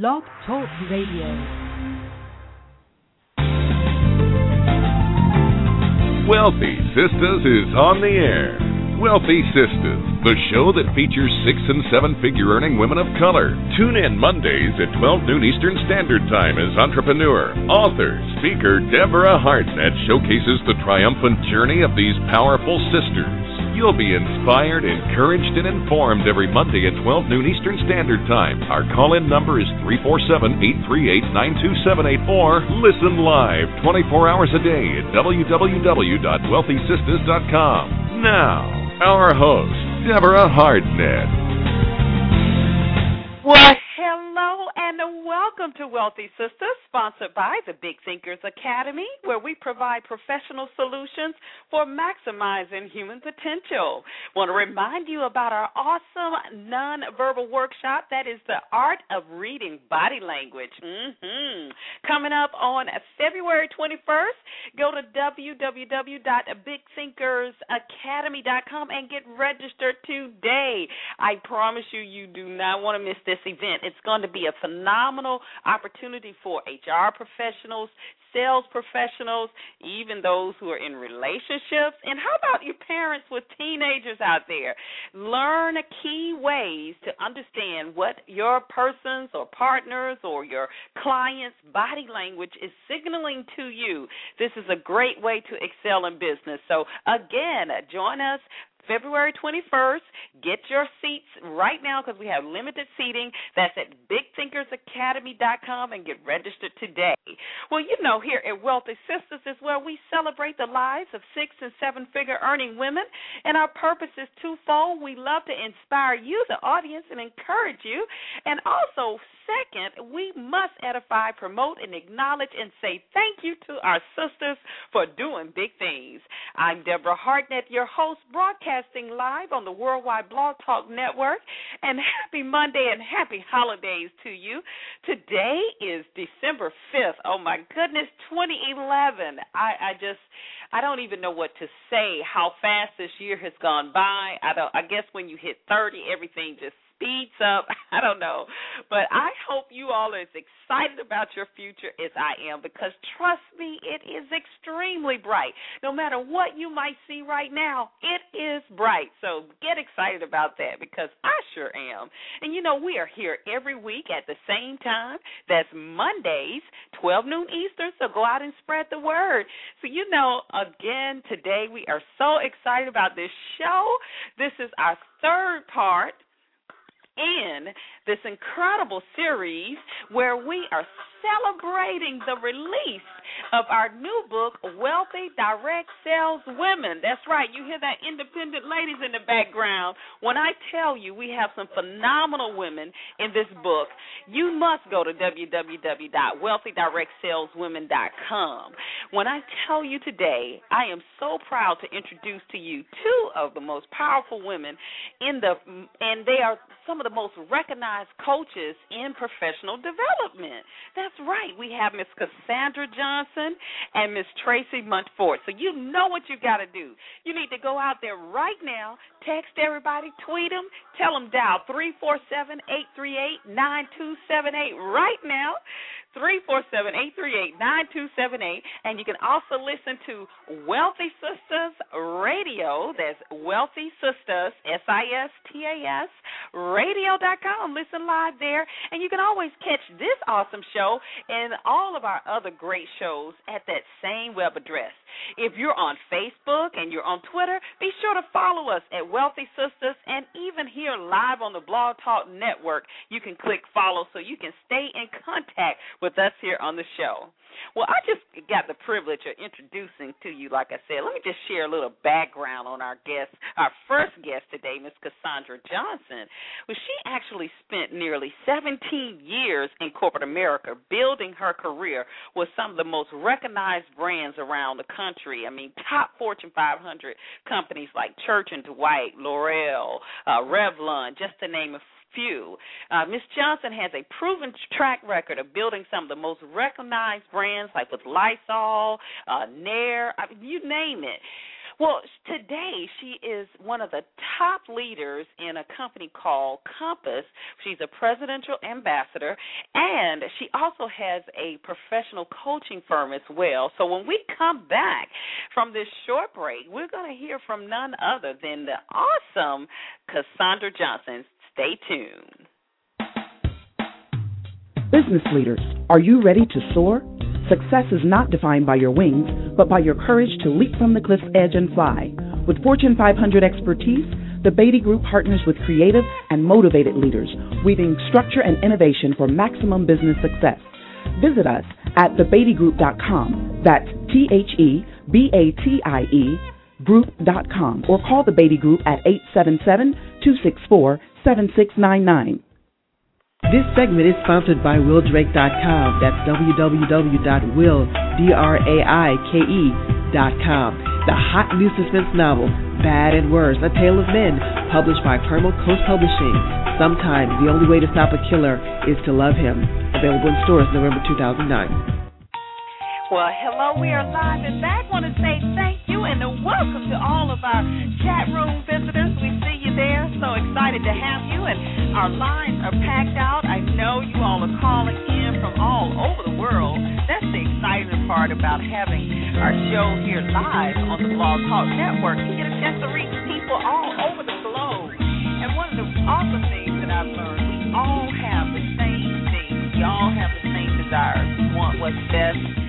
Blog Talk Radio. Wealthy Sistas is on the air. Wealthy Sistas, the show that features six and seven figure earning women of color. Tune in Mondays at 12 noon Eastern Standard Time as entrepreneur, author, speaker Deborah Hartnett showcases the triumphant journey of these powerful sisters. You'll be inspired, encouraged, and informed every Monday at 12 noon Eastern Standard Time. Our call in number is 347 838 92784. Listen live 24 hours a day at www.wealthysistas.com. Now, our host, Deborah Hardnett. Well, and welcome to Wealthy Sistas, sponsored by the Big Thinkers Academy, where we provide professional solutions for maximizing human potential. Want to remind you about our awesome non-verbal workshop that is the art of reading body language. Mm-hmm. Coming up on February 21st, go to www.bigthinkersacademy.com and get registered today. I promise you, you do not want to miss this event. It's going to be a phenomenal opportunity for HR professionals, sales professionals, even those who are in relationships. And how about your parents with teenagers out there? Learn key ways to understand what your persons or partners or your clients' body language is signaling to you. This is a great way to excel in business. So, again, join us February 21st. Get your seats right now because we have limited seating. That's at bigthinkersacademy.com and get registered today. Well, you know, here at Wealthy Sistas is where we celebrate the lives of six and seven figure earning women, and our purpose is twofold. We love to inspire you, the audience, and encourage you, and also second, we must edify, promote, and acknowledge and say thank you to our sisters for doing big things. I'm Deborah Hartnett, your host, broadcasting live on the Worldwide Blog Talk Network. And happy Monday and happy holidays to you. Today is December 5th. Oh my goodness, 2011. I, I just. I don't even know what to say. How fast this year has gone by. I don't. I guess when you hit thirty, everything just speeds up. I don't know. But I hope you all are as excited about your future as I am because trust me, it is extremely bright. No matter what you might see right now, it is bright. So get excited about that because I sure am. And you know, we are here every week at the same time. That's Mondays, 12 noon Eastern. So go out and spread the word. So, you know, again, today we are so excited about this show. This is our third part in this incredible series where we are celebrating the release of our new book, Wealthy Direct Sales Women. That's right, you hear that independent ladies in the background. When I tell you we have some phenomenal women in this book, you must go to www.wealthydirectsaleswomen.com. When I tell you today, I am so proud to introduce to you two of the most powerful women in the and they are some of the most recognized coaches in professional development. That's right. We have Miss Cassandra Johnson and Miss Tracy Monteforte. So you know what you got to do. You need to go out there right now, text everybody, tweet them, tell them dial 347 838 9278 right now. 347-838-9278 and you can also listen to Wealthy Sistas Radio. That's Wealthy Sistas S I S T A S radio.com. Listen live there and you can always catch this awesome show and all of our other great shows at that same web address. If you're on Facebook and you're on Twitter, be sure to follow us at Wealthy Sistas and even here live on the Blog Talk Network, you can click follow so you can stay in contact with us here on the show. Well, I just got the privilege of introducing to you, like I said, let me just share a little background on our guest, our first guest today, Miss Cassandra Johnson. Well, she actually spent nearly 17 years in corporate America building her career with some of the most recognized brands around the country. I mean, top Fortune 500 companies like Church and Dwight, L'Oreal, uh, Revlon, just to name a few. Uh, Miss Johnson has a proven track record of building some of the most recognized brands, like with Lysol, uh, Nair, I mean, you name it. Well, today she is one of the top leaders in a company called Compass. She's a presidential ambassador, and she also has a professional coaching firm as well. So when we come back from this short break, we're going to hear from none other than the awesome Cassandra Johnson. Stay tuned. Business leaders, are you ready to soar? Success is not defined by your wings, but by your courage to leap from the cliff's edge and fly. With Fortune 500 expertise, the Beatty Group partners with creative and motivated leaders, weaving structure and innovation for maximum business success. Visit us at thebeattygroup.com. That's T H E B A T I E group.com or call the Beatty Group at 877 264 7699. This segment is sponsored by WillDrake.com. That's www.willdraike.com. The hot new suspense novel, Bad and Worse, A Tale of Men, published by Carmel Coast Publishing. Sometimes the only way to stop a killer is to love him. Available in stores November 2009. Well, hello, we are live and back. Want to say thank you and welcome to all of our chat room visitors. We see you there. So excited to have you, and our lines are packed out. I know you all are calling in from all over the world. That's the exciting part about having our show here live on the Blog Talk Network. You get a chance to reach people all over the globe. And one of the awesome things that I've learned, we all have the same things. We all have the same desires. We want what's best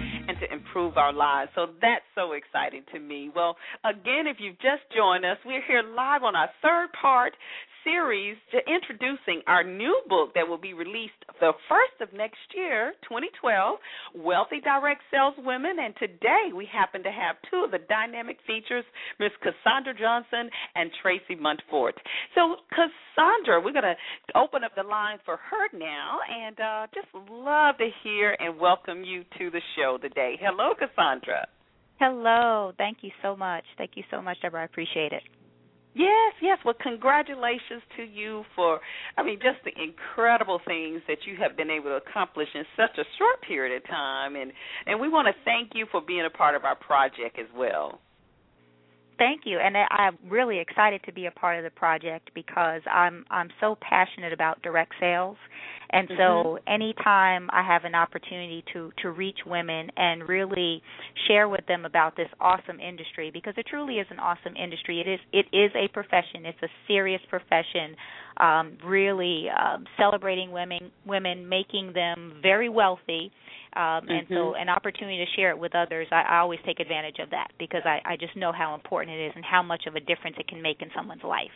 to improve our lives. So that's so exciting to me. Well, again, if you've just joined us, we're here live on our third part series to introducing our new book that will be released the first of next year, 2012, Wealthy Direct Sales Women. And today we happen to have two of the dynamic features, Miss Cassandra Johnson and Tracy Monteforte. So, Cassandra, we're going to open up the line for her now and uh, just love to hear and welcome you to the show today. Hello, Cassandra. Hello. Thank you so much. Thank you so much, Deborah. I appreciate it. Yes, yes. Well, congratulations to you for, I mean, just the incredible things that you have been able to accomplish in such a short period of time, and and we want to thank you for being a part of our project as well. Thank you, and I'm really excited to be a part of the project because I'm I'm so passionate about direct sales, and so mm-hmm. anytime I have an opportunity to to reach women and really share with them about this awesome industry because it truly is an awesome industry. It is it is a profession. It's a serious profession. Um, really um, celebrating women women making them very wealthy. Um, and mm-hmm. so an opportunity to share it with others, I, I always take advantage of that because I, I just know how important it is and how much of a difference it can make in someone's life.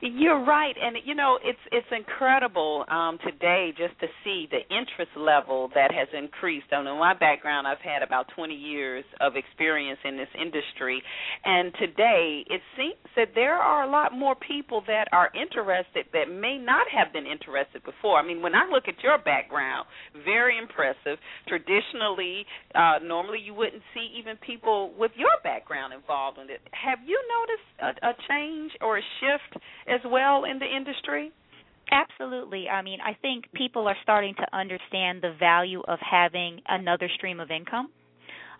You're right, and you know it's it's incredible um, today just to see the interest level that has increased. I know my background, I've had about 20 years of experience in this industry, and today it seems that there are a lot more people that are interested that may not have been interested before. I mean, when I look at your background, very impressive. Traditionally, uh, normally you wouldn't see even people with your background involved in it. Have you noticed a, a change or a shift? As well in the industry? Absolutely. I mean, I think people are starting to understand the value of having another stream of income.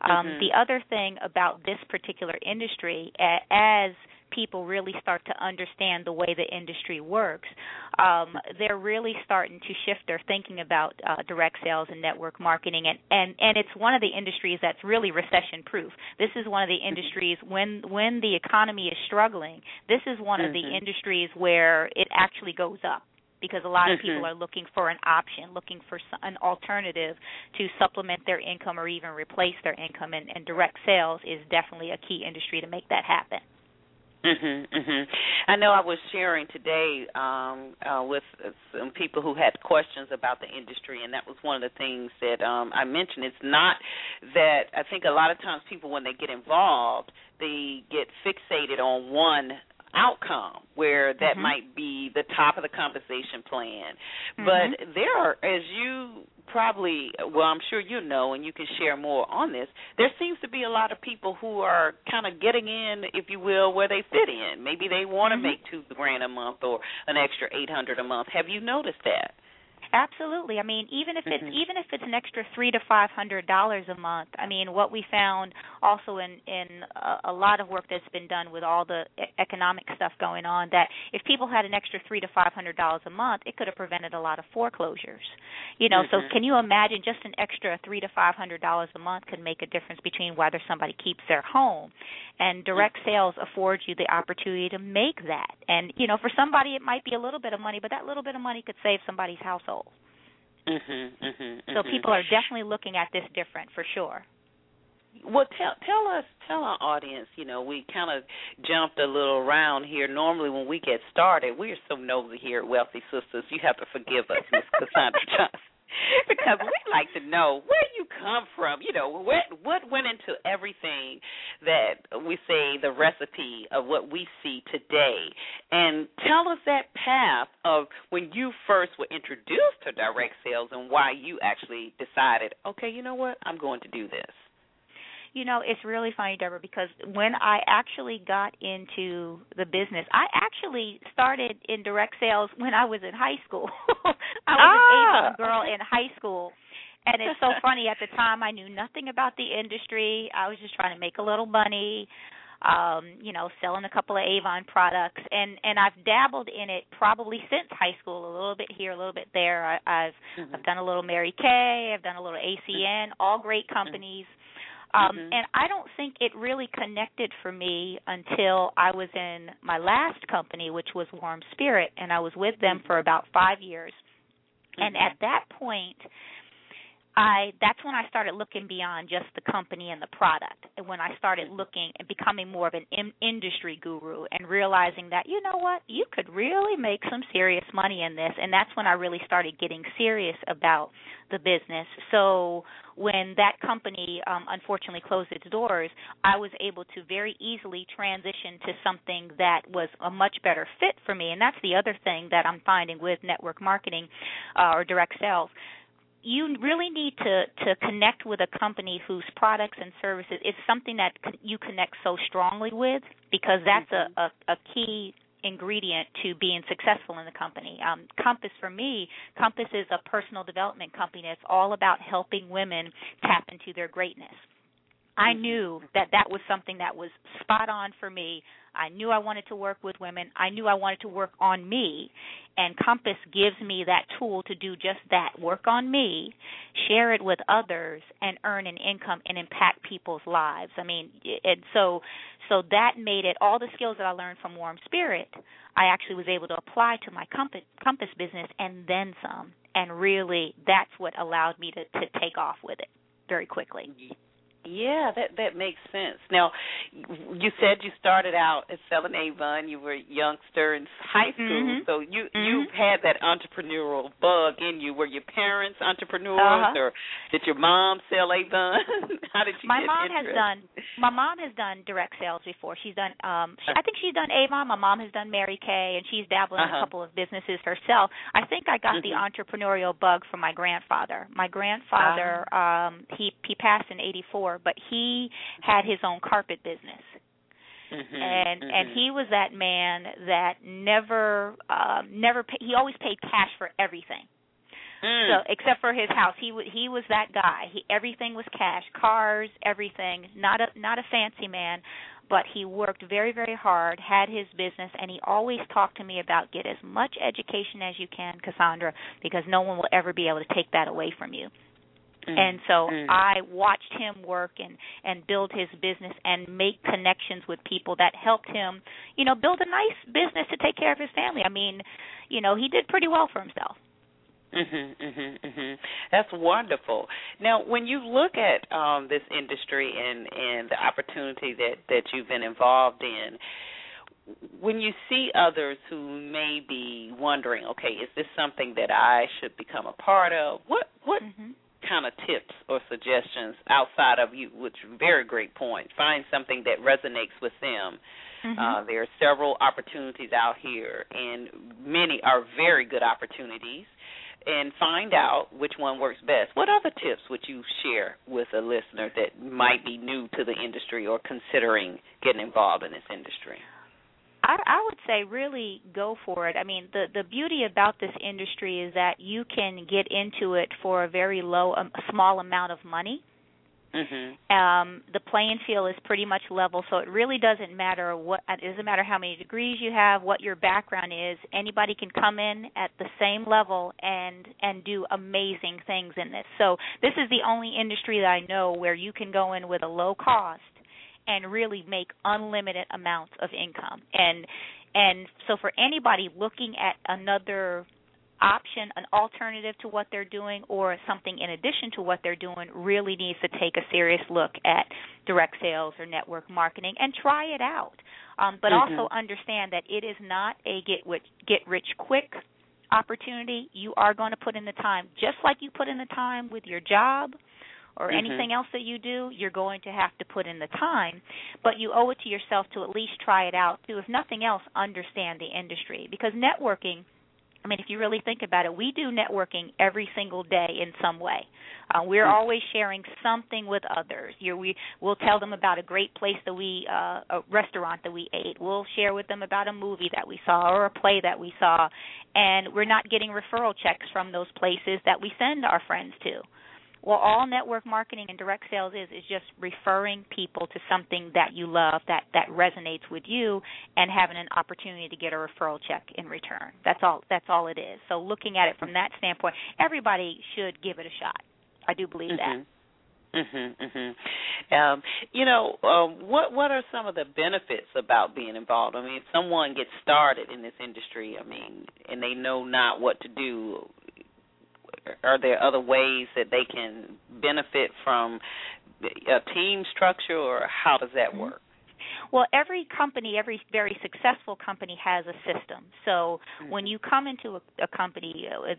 Um, mm-hmm. The other thing about this particular industry, as people really start to understand the way the industry works, um, they're really starting to shift their thinking about uh, direct sales and network marketing, and, and and it's one of the industries that's really recession proof. This is one of the mm-hmm. industries when when the economy is struggling. This is one mm-hmm. of the mm-hmm. industries where it actually goes up because a lot of people mm-hmm. are looking for an option, looking for an alternative to supplement their income or even replace their income. And, and direct sales is definitely a key industry to make that happen. Mhm, mhm. I know I was sharing today um uh with some people who had questions about the industry and that was one of the things that um I mentioned it's not that I think a lot of times people when they get involved they get fixated on one outcome where that mm-hmm. might be the top of the compensation plan. Mm-hmm. But there are as you probably well i'm sure you know and you can share more on this there seems to be a lot of people who are kind of getting in if you will where they fit in maybe they want to mm-hmm. make two grand a month or an extra eight hundred a month have you noticed that Absolutely. I mean, even if it's mm-hmm. even if it's an extra three to five hundred dollars a month. I mean, what we found also in in a, a lot of work that's been done with all the economic stuff going on that if people had an extra three to five hundred dollars a month, it could have prevented a lot of foreclosures. You know, mm-hmm. so can you imagine just an extra three to five hundred dollars a month could make a difference between whether somebody keeps their home, and direct mm-hmm. sales affords you the opportunity to make that. And you know, for somebody it might be a little bit of money, but that little bit of money could save somebody's household. Mhm, mhm. So people are definitely looking at this different for sure. Well, tell tell us, tell our audience. You know, we kind of jumped a little around here. Normally, when we get started, we are so nosy here at Wealthy Sistas. You have to forgive us, Miss Cassandra Johnson. because we like to know where you come from. You know, what what went into everything that we say the recipe of what we see today, and tell us that path of when you first were introduced to direct sales and why you actually decided, okay, you know what, I'm going to do this. You know, it's really funny, Deborah, because when I actually got into the business, I actually started in direct sales when I was in high school. I was ah. an Avon girl in high school. And it's so funny at the time I knew nothing about the industry. I was just trying to make a little money um, you know, selling a couple of Avon products, and and I've dabbled in it probably since high school, a little bit here, a little bit there. I, I've mm-hmm. I've done a little Mary Kay, I've done a little ACN, all great companies. Um, mm-hmm. And I don't think it really connected for me until I was in my last company, which was Warm Spirit, and I was with them for about five years. And Mm-hmm. at that point, I that's when I started looking beyond just the company and the product, and when I started looking and becoming more of an in, industry guru and realizing that you know what you could really make some serious money in this, and that's when I really started getting serious about the business. So when that company um, unfortunately closed its doors, I was able to very easily transition to something that was a much better fit for me, and that's the other thing that I'm finding with network marketing uh, or direct sales you really need to to connect with a company whose products and services is something that you connect so strongly with because that's mm-hmm. a, a, a key ingredient to being successful in the company. Um, Compass for me, Compass is a personal development company. It's all about helping women tap into their greatness. I Mm-hmm. knew that that was something that was spot on for me. I knew I wanted to work with women. I knew I wanted to work on me. And Compass gives me that tool to do just that work on me, share it with others, and earn an income and impact people's lives. I mean, and so so that made it all the skills that I learned from Warm Spirit, I actually was able to apply to my Compass, Compass business and then some. And really, that's what allowed me to, to take off with it very quickly. Yeah, that that makes sense. Now, you said you started out as selling Avon. You were a youngster in high school, mm-hmm. so you mm-hmm. you've had that entrepreneurial bug in you. Were your parents entrepreneurs, uh-huh. or did your mom sell Avon? How did you my get mom interested? has done my mom has done direct sales before she's done um she, i think she's done avon my mom has done mary kay and she's dabbled uh-huh. a couple of businesses herself i think i got mm-hmm. the entrepreneurial bug from my grandfather my grandfather uh-huh. um he he passed in 84 but he had his own carpet business Mm-hmm, and mm-hmm. and he was that man that never um never pay, he always paid cash for everything Mm. so except for his house, he w- he was that guy. He everything was cash, cars, everything. Not a not a fancy man, but he worked very very hard, had his business, and he always talked to me about get as much education as you can, Cassandra, because no one will ever be able to take that away from you. Mm. And so mm. I watched him work and and build his business and make connections with people that helped him, you know, build a nice business to take care of his family. I mean, you know, he did pretty well for himself. Mhm, mhm, mhm. That's wonderful. Now, when you look at um, this industry and and the opportunity that that you've been involved in, when you see others who may be wondering, okay, is this something that I should become a part of? What what Mm-hmm. Kind of tips or suggestions outside of you? Which very great point. Find something that resonates with them. Mm-hmm. Uh, there are several opportunities out here, and many are very good opportunities and find out which one works best. What other tips would you share with a listener that might be new to the industry or considering getting involved in this industry? I, I would say really go for it. I mean, the the beauty about this industry is that you can get into it for a very low, um, small amount of money, Mm-hmm. Um, the playing field is pretty much level, so it really doesn't matter what. It doesn't matter how many degrees you have, what your background is. Anybody can come in at the same level and and do amazing things in this. So this is the only industry that I know where you can go in with a low cost and really make unlimited amounts of income. And and so for anybody looking at another option, an alternative to what they're doing, or something in addition to what they're doing, really needs to take a serious look at direct sales or network marketing and try it out. Um, but mm-hmm. also understand that it is not a get rich, get rich quick opportunity. You are going to put in the time, just like you put in the time with your job or mm-hmm. anything else that you do, you're going to have to put in the time. But you owe it to yourself to at least try it out to, if nothing else, understand the industry. Because networking – I mean, if you really think about it, we do networking every single day in some way. Uh, we're mm. always sharing something with others. You're, we we'll tell them about a great place that we, uh, a restaurant that we ate. We'll share with them about a movie that we saw or a play that we saw, and we're not getting referral checks from those places that we send our friends to. Well, all network marketing and direct sales is is just referring people to something that you love that that resonates with you and having an opportunity to get a referral check in return. That's all that's all it is. So looking at it from that standpoint, everybody should give it a shot. I do believe mm-hmm. that. Mhm, mhm. Um, you know, um, what what are some of the benefits about being involved? I mean, if someone gets started in this industry, I mean, and they know not what to do, are there other ways that they can benefit from a team structure, or how does that work? Well, every company, every very successful company has a system. So mm-hmm. when you come into a, a company, uh,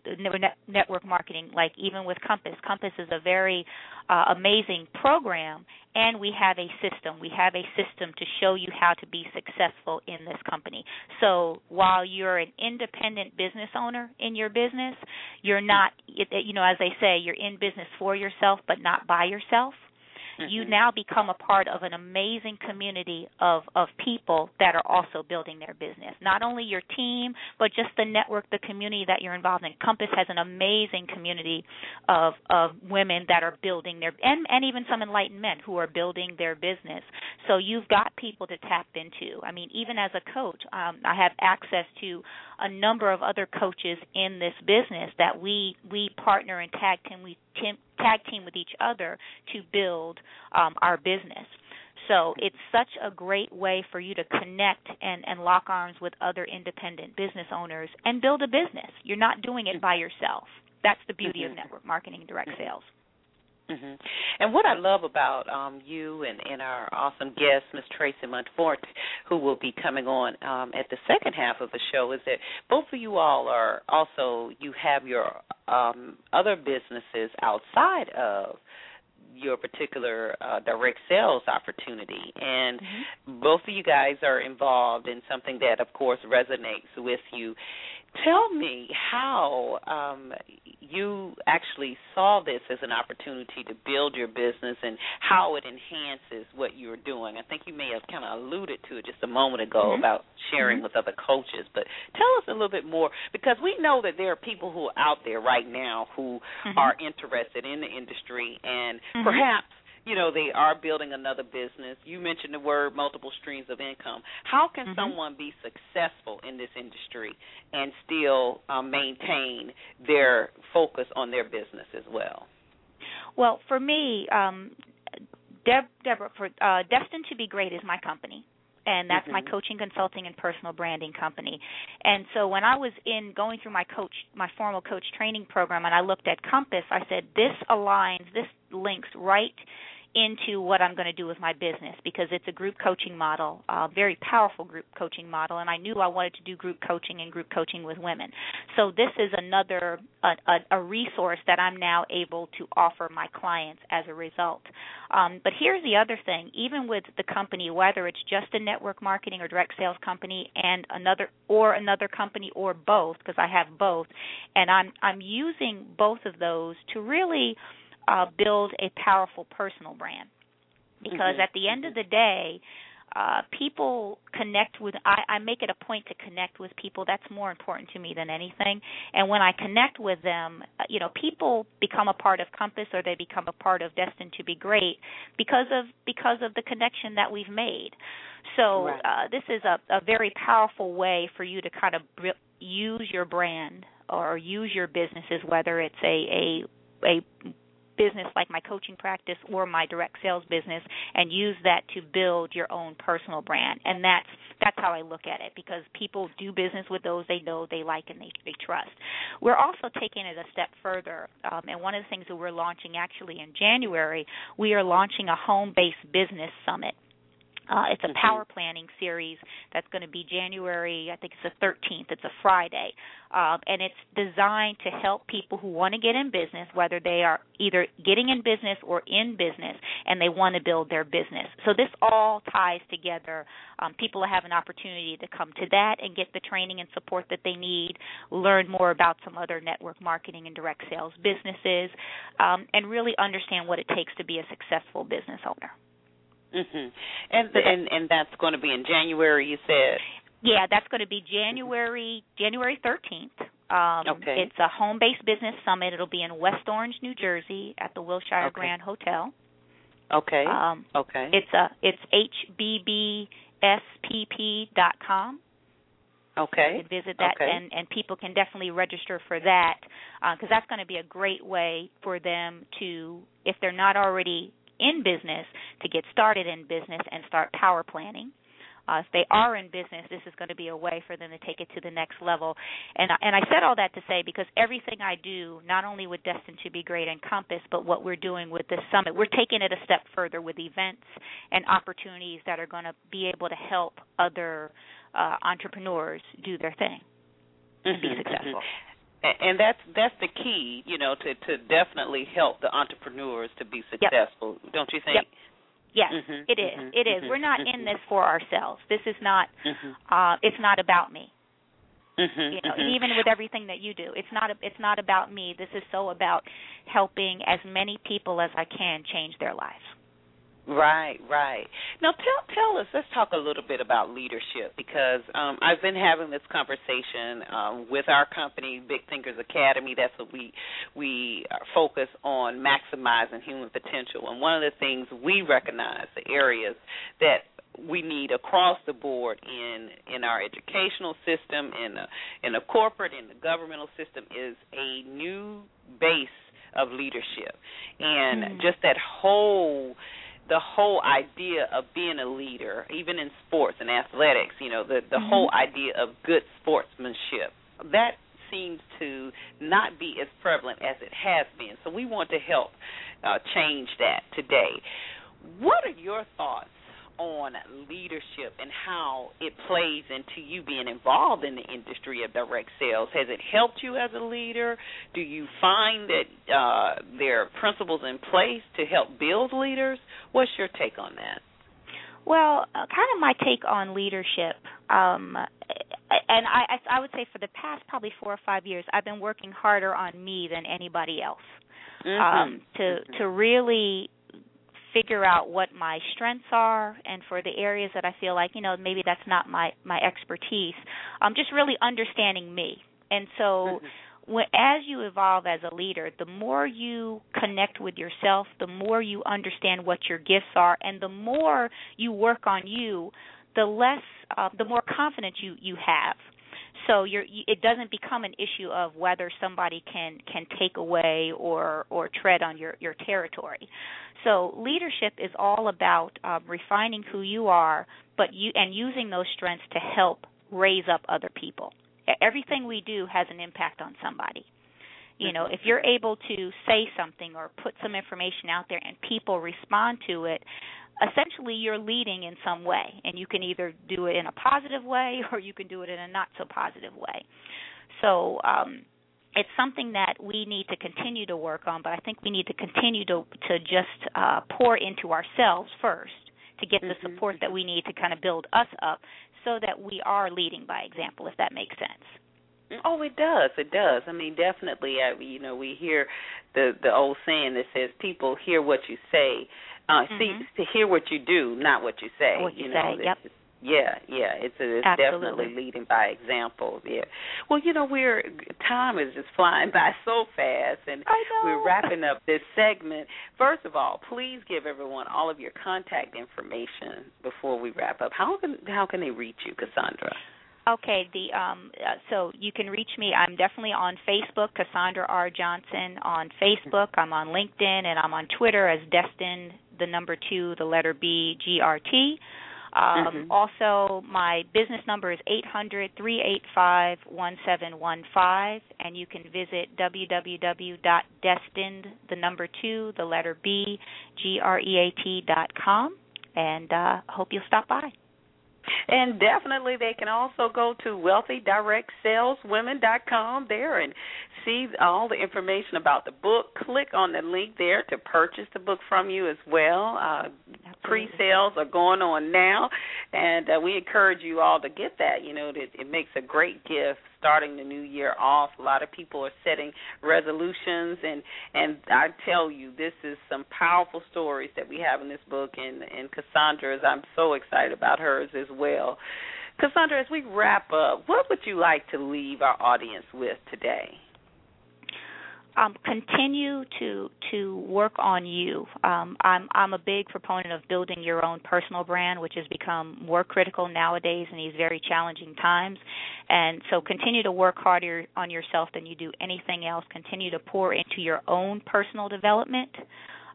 network marketing, like even with Compass, Compass is a very uh, amazing program, and we have a system. We have a system to show you how to be successful in this company. So while you're an independent business owner in your business, you're not, you know, as they say, you're in business for yourself, but not by yourself mm-hmm. you now become a part of an amazing community of of people that are also building their business. Not only your team, but just the network, the community that you're involved in. Compass has an amazing community of of women that are building their and and even some enlightened men who are building their business. So you've got people to tap into. I mean, even as a coach, um, I have access to a number of other coaches in this business that we we partner and tag team we tag team with each other to build um, our business. So it's such a great way for you to connect and, and lock arms with other independent business owners and build a business. You're not doing it by yourself. That's the beauty of mm-hmm. network marketing and direct sales. Mm-hmm. And what I love about um, you and, and our awesome guest, Ms. Tracy Monteforte, who will be coming on um, at the second half of the show, is that both of you all are also you have your um, other businesses outside of your particular uh, direct sales opportunity. And mm-hmm. both of you guys are involved in something that, of course, resonates with you. Tell me how um, you actually saw this as an opportunity to build your business and how it enhances what you're doing. I think you may have kind of alluded to it just a moment ago mm-hmm. about sharing mm-hmm. with other coaches, but tell us a little bit more because we know that there are people who are out there right now who mm-hmm. are interested in the industry and mm-hmm. perhaps you know they are building another business. You mentioned the word multiple streams of income. How can mm-hmm. someone be successful in this industry and still um, maintain their focus on their business as well? Well, for me, um, Deb, Deborah, for uh, Destined to Be Great is my company and that's mm-hmm. my coaching consulting and personal branding company and so when i was in going through my coach my formal coach training program and i looked at compass i said this aligns this links right into what I'm going to do with my business because it's a group coaching model, a very powerful group coaching model, and I knew I wanted to do group coaching and group coaching with women. So this is another a, a, a resource that I'm now able to offer my clients as a result. Um, but here's the other thing: even with the company, whether it's just a network marketing or direct sales company, and another or another company or both, because I have both, and I'm I'm using both of those to really uh, build a powerful personal brand. Because mm-hmm. at the end of the day, uh, people connect with I, I make it a point to connect with people that's more important to me than anything and when i connect with them uh, you know people become a part of compass or they become a part of destined to be great because of because of the connection that we've made so right. uh, this is a, a very powerful way for you to kind of use your brand or use your businesses whether it's a a a business like my coaching practice or my direct sales business and use that to build your own personal brand and that's that's how I look at it because people do business with those they know they like and they they trust. We're also taking it a step further um, and one of the things that we're launching actually in January we are launching a home-based business summit uh, it's a mm-hmm. power planning series that's going to be January, I think it's the 13th. It's a Friday. Um, and it's designed to help people who want to get in business, whether they are either getting in business or in business, and they want to build their business. So this all ties together. Um, people have an opportunity to come to that and get the training and support that they need, learn more about some other network marketing and direct sales businesses, um, and really understand what it takes to be a successful business owner. Mhm. And and and that's going to be in January. You said. Yeah, that's going to be January January thirteenth. Um, okay. It's a home-based business summit. It'll be in West Orange, New Jersey, at the Wilshire okay. Grand Hotel. Okay. Um, okay. It's a it's hbbspp.com. Okay. You can visit that, okay. and and people can definitely register for that because uh, that's going to be a great way for them to, if they're not already in business to get started in business and start power planning. Uh, if they are in business, this is going to be a way for them to take it to the next level. And and I said all that to say because everything I do, not only with Destined to Be Great and Compass, but what we're doing with this summit, we're taking it a step further with events and opportunities that are going to be able to help other uh, entrepreneurs do their thing and mm-hmm, be successful. Mm-hmm and that's that's the key, you know, to to definitely help the entrepreneurs to be successful. Yep. Don't you think? Yep. Yes, mm-hmm, it is. Mm-hmm, it is. mm-hmm, We're not in mm-hmm. this for ourselves. This is not. Mm-hmm. Uh, it's not about me. Mm-hmm, you know, even with everything that you do, it's not. A, it's not about me. This is so about helping as many people as I can change their lives. Right, right. Now tell tell us. Let's talk a little bit about leadership because um, I've been having this conversation um, with our company, Big Thinkers Academy. That's what we we focus on maximizing human potential. And one of the things we recognize the areas that we need across the board in in our educational system, in the in the corporate, in the governmental system, is a new base of leadership, and mm. just that whole the whole idea of being a leader, even in sports and athletics, you know, the the mm-hmm. whole idea of good sportsmanship, that seems to not be as prevalent as it has been. So we want to help uh, change that today. What are your thoughts on leadership and how it plays into you being involved in the industry of direct sales. Has it helped you as a leader? Do you find that uh, there are principles in place to help build leaders? What's your take on that? Well, uh, kind of my take on leadership, um, and I, I would say for the past probably four or five years, I've been working harder on me than anybody else mm-hmm. um, to mm-hmm. to really figure out what my strengths are and for the areas that I feel like, you know, maybe that's not my my expertise. Um just really understanding me. And so mm-hmm. when, as you evolve as a leader, the more you connect with yourself, the more you understand what your gifts are and the more you work on you, the less uh, the more confidence you you have so you're, it doesn't become an issue of whether somebody can can take away or or tread on your your territory. So leadership is all about um, refining who you are, but you and using those strengths to help raise up other people. Everything we do has an impact on somebody. You know, if you're able to say something or put some information out there and people respond to it, essentially you're leading in some way and you can either do it in a positive way or you can do it in a not so positive way so um it's something that we need to continue to work on but i think we need to continue to to just uh pour into ourselves first to get the mm-hmm. support that we need to kind of build us up so that we are leading by example if that makes sense Oh, it does. It does. I mean, definitely. I, you know, we hear the the old saying that says people hear what you say, Uh, mm-hmm. See, to hear what you do, not what you say. What you, you know, say, yep. Yeah, yeah, it's, a, it's definitely leading by example. Yeah. Well, you know, we're time is just flying by so fast, and we're wrapping up this segment. First of all, please give everyone all of your contact information before we wrap up. How can how can they reach you, Cassandra? Okay, the um uh, so you can reach me. I'm definitely on Facebook, Cassandra R. Johnson on Facebook. I'm on LinkedIn and I'm on Twitter as Destined the number two, the letter B G R T. Um, mm-hmm. Also, my business number is eight hundred three eight five one seven one five, and you can visit www.destined, the number two, the letter B, G R E A T dot com, and uh, hope you'll stop by. And definitely, they can also go to wealthydirectsaleswomen.com there and see all the information about the book. Click on the link there to purchase the book from you as well. Uh, Pre sales are going on now, and uh, we encourage you all to get that. You know, it, it makes a great gift starting the new year off. A lot of people are setting resolutions, and and I tell you, this is some powerful stories that we have in this book, and and Cassandra's. I'm so excited about hers as well. Cassandra, as we wrap up, what would you like to leave our audience with today? Um, continue to to work on you. Um, I'm I'm a big proponent of building your own personal brand, which has become more critical nowadays in these very challenging times. And so, continue to work harder on yourself than you do anything else. Continue to pour into your own personal development,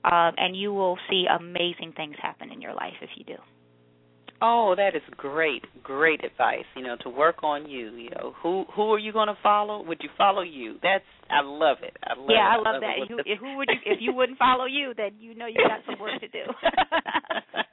uh, and you will see amazing things happen in your life if you do. Oh, that is great, great advice. You know, to work on you. You know, who who are you going to follow? Would you follow you? That's I love it. I love yeah, it. I love, I love that. Who, the... who would you, if you wouldn't follow you, then you know you got some work to do.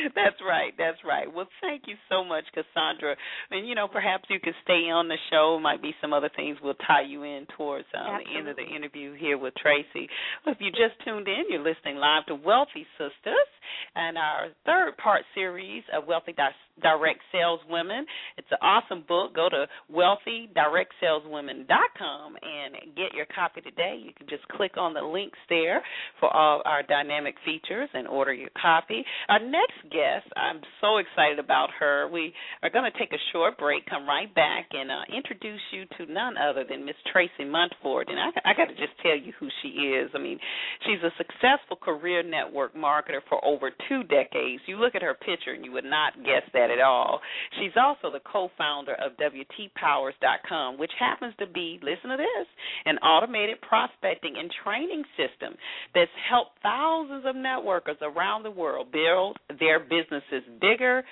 That's right. That's right. Well, thank you so much, Cassandra. And you know, perhaps you could stay on the show. Might be some other things we'll tie you in towards um, the end of the interview here with Tracy. Well, if you just tuned in, you're listening live to Wealthy Sistas and our third part series of Wealthy Direct Saleswomen. It's an awesome book. Go to wealthydirectsaleswomen.com and get your copy today. You can just click on the links there for all our dynamic features and order your copy. Our next guest, I'm so excited about her. We are going to take a short break, come right back, and uh, introduce you to none other than Miss Tracy Monteforte. And I, I got to just tell you who she is. I mean, she's a successful career network marketer for over two decades. You look at her picture and you would not guess that at all. She's also the co-founder of WTPowers.com, which happens to be, listen to this, an automated prospecting and training system that's helped thousands of networkers around the world build their businesses bigger,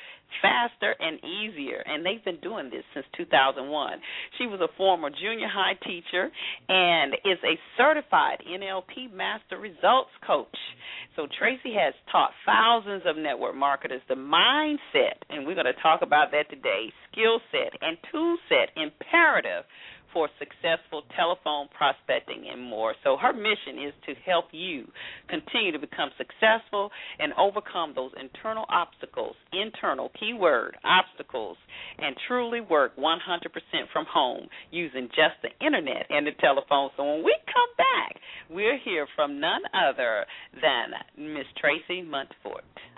faster, and easier. And they've been doing this since 2001. She was a former junior high teacher and is a certified NLP Master Results Coach. So Tracy has taught thousands of network marketers the mindset, and we're going to talk about that today, skill set and tool set imperative for successful telephone prospecting and more. So her mission is to help you continue to become successful and overcome those internal obstacles, internal keyword obstacles, and truly work 100% from home using just the internet and the telephone. So when we come back, we'll hear from none other than Miss Tracy Monteforte.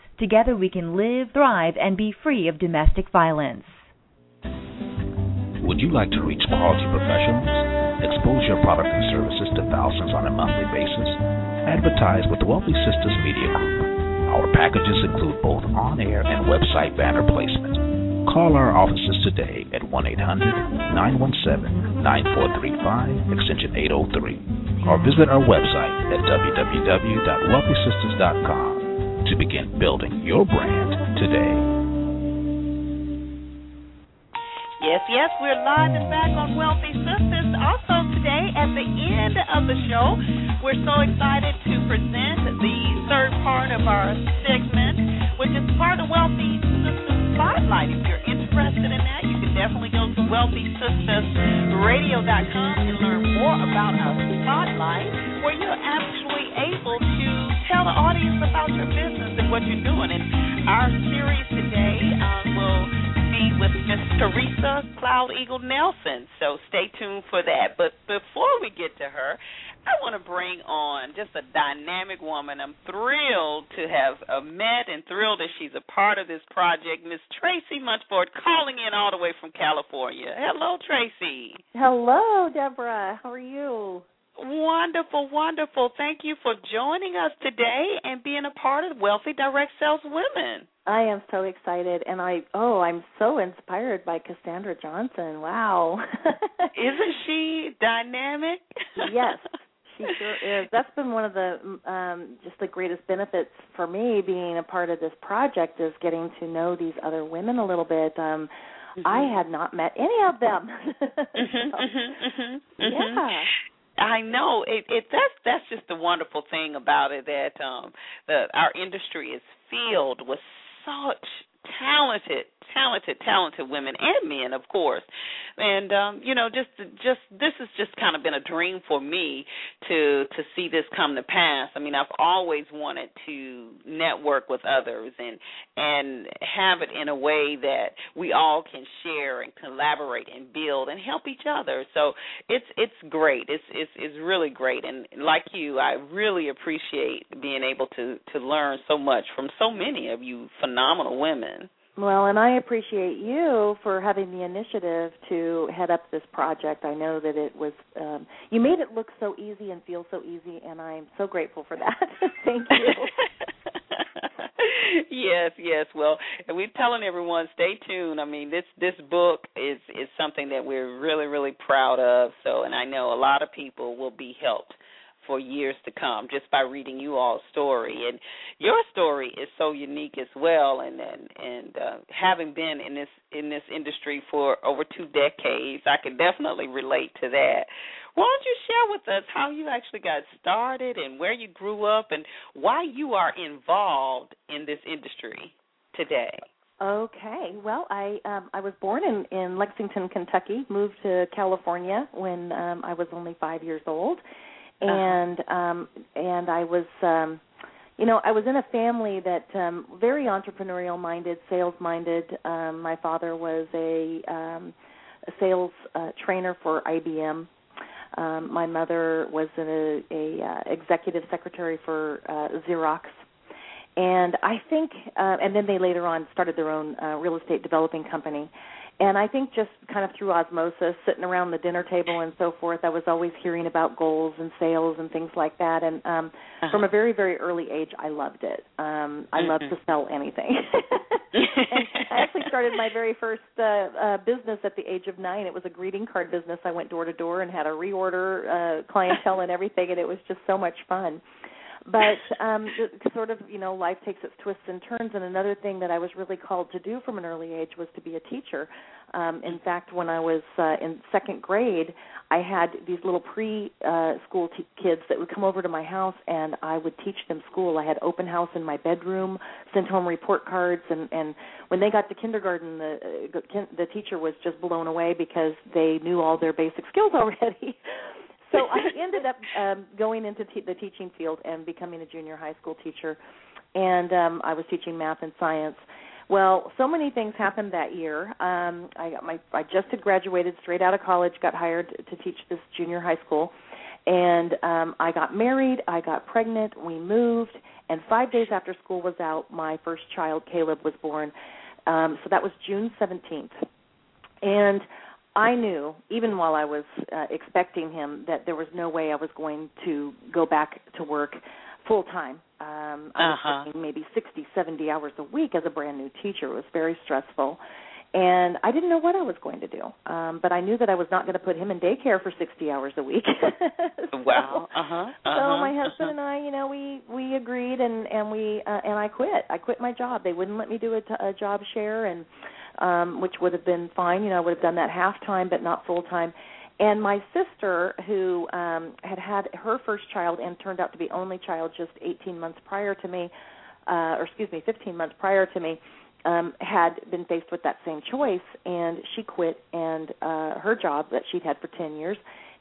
Together we can live, thrive, and be free of domestic violence. Would you like to reach quality professionals? Expose your product and services to thousands on a monthly basis? Advertise with the Wealthy Sistas Media Group. Our packages include both on air and website banner placement. Call our offices today at 1 800 917 9435 extension 803 or visit our website at www.wealthysistas.com to begin building your brand today. Yes, yes, we're live and back on Wealthy Sistas. Also, today at the end of the show, we're so excited to present the third part of our segment, which is part of Wealthy Sistas spotlight. If you're interested in that, you can definitely go to wealthysistasradio.com and learn more about our spotlight, where you're actually able to tell the audience about your business and what you're doing. And our series today uh, will be with Miss Teresa Cloud Eagle Nelson. So stay tuned for that. But before we get to her, I want to bring on just a dynamic woman. I'm thrilled to have uh, met and thrilled that she's a part of this project. Miss Tracy Monteforte calling in all the way from California. Hello, Tracy. Hello, Deborah. How are you? Wonderful, wonderful. Thank you for joining us today and being a part of Wealthy Direct Sales Women. I am so excited, and I oh, I'm so inspired by Cassandra Johnson. Wow, isn't she dynamic? yes, she sure is. That's been one of the um, just the greatest benefits for me being a part of this project is getting to know these other women a little bit. Um, mm-hmm. I had not met any of them. mm-hmm, so, mm-hmm, yeah. I know it, it. That's that's just the wonderful thing about it that um, the our industry is filled with such talented, talented, talented women and men, of course. And um, you know, just just this has just kind of been a dream for me to to see this come to pass. I mean, I've always wanted to network with others and and have it in a way that we all can share and collaborate and build and help each other. So it's it's great. It's it's it's really great. And like you, I really appreciate being able to to learn so much from so many of you phenomenal women. Well, and I appreciate you for having the initiative to head up this project. I know that it was um, you made it look so easy and feel so easy, and I'm so grateful for that. Thank you. yes, yes. Well, we're telling everyone stay tuned. I mean, this this book is is something that we're really really proud of. So, and I know a lot of people will be helped for years to come just by reading you all's story. And your story is so unique as well. And and and uh, having been in this in this industry for over two decades I can definitely relate to that. Why don't you share with us how you actually got started and where you grew up and why you are involved in this industry today? Okay. Well, I um I was born in in Lexington, Kentucky, moved to California when um I was only 5 years old uh-huh. and um and I was um you know I was in a family that um very entrepreneurial minded, sales minded. Um my father was a um a sales uh, trainer for IBM. Um my mother was a, a uh, executive secretary for uh Xerox. And I think uh and then they later on started their own uh real estate developing company and I think just kind of through osmosis, sitting around the dinner table and so forth, I was always hearing about goals and sales and things like that. And um uh-huh. from a very very early age, I loved it. Um I mm-hmm. loved to sell anything. and I actually started my very first uh, uh business at the age of nine. It was a greeting card business. I went door to door and had a reorder uh clientele and everything, and it was just so much fun but um sort of you know life takes its twists and turns. And another thing that I was really called to do from an early age was to be a teacher. Um in fact when I was uh, in second grade I had these little pre uh kids that would come over to my house and I would teach them school. I had open house in my bedroom sent home report cards. And and when they got to kindergarten the uh, the teacher was just blown away because they knew all their basic skills already so I ended up um, going into te- the teaching field and becoming a junior high school teacher, and um, I was teaching math and science. Well, so many things happened that year. Um, I got my I just had graduated straight out of college, got hired to teach this junior high school, and um, I got married. I got pregnant. We moved, and five days after school was out, my first child, Caleb, was born. Um, so that was June seventeenth, and I knew, even while I was uh, expecting him, that there was no way I was going to go back to work full time. Um, I was uh-huh. working maybe sixty, seventy hours a week as a brand new teacher. It was very stressful. And I didn't know what I was going to do, um, but I knew that I was not going to put him in daycare for sixty hours a week. so, wow! Uh huh. Uh-huh. So my uh-huh. husband and I, you know, we we agreed, and and we uh, and I quit. I quit my job. They wouldn't let me do a, t- a job share, and um, which would have been fine. You know, I would have done that half time, but not full time. And my sister, who um, had had her first child and turned out to be only child just 18 months prior to me, uh, or excuse me, 15 months prior to me, um had been faced with that same choice and she quit and uh her job that she'd had for 10 years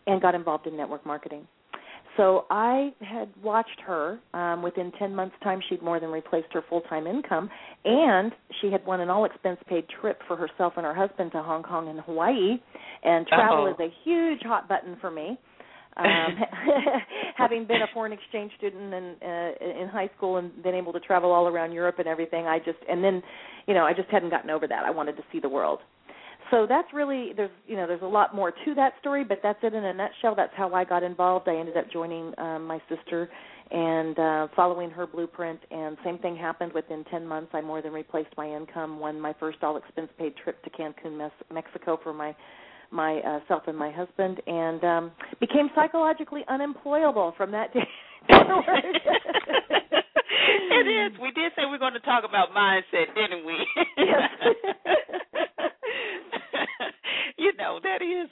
and got involved in network marketing so I had watched her. Um, within 10 months' time, she'd more than replaced her full time income, and she had won an all expense paid trip for herself and her husband to Hong Kong and Hawaii. And travel Uh-oh. is a huge hot button for me. um, having been a foreign exchange student in uh, in high school and been able to travel all around Europe and everything, I just and then, you know, I just hadn't gotten over that. I wanted to see the world. So that's really there's you know there's a lot more to that story, but that's it in a nutshell. That's how I got involved. I ended up joining um, my sister and uh, following her blueprint. And same thing happened within 10 months. I more than replaced my income. Won my first all expense paid trip to Cancun, Mes- Mexico for my my uh, self and my husband, and um, became psychologically unemployable from that day forward. it is. We did say we are going to talk about mindset, didn't we? you know, that is.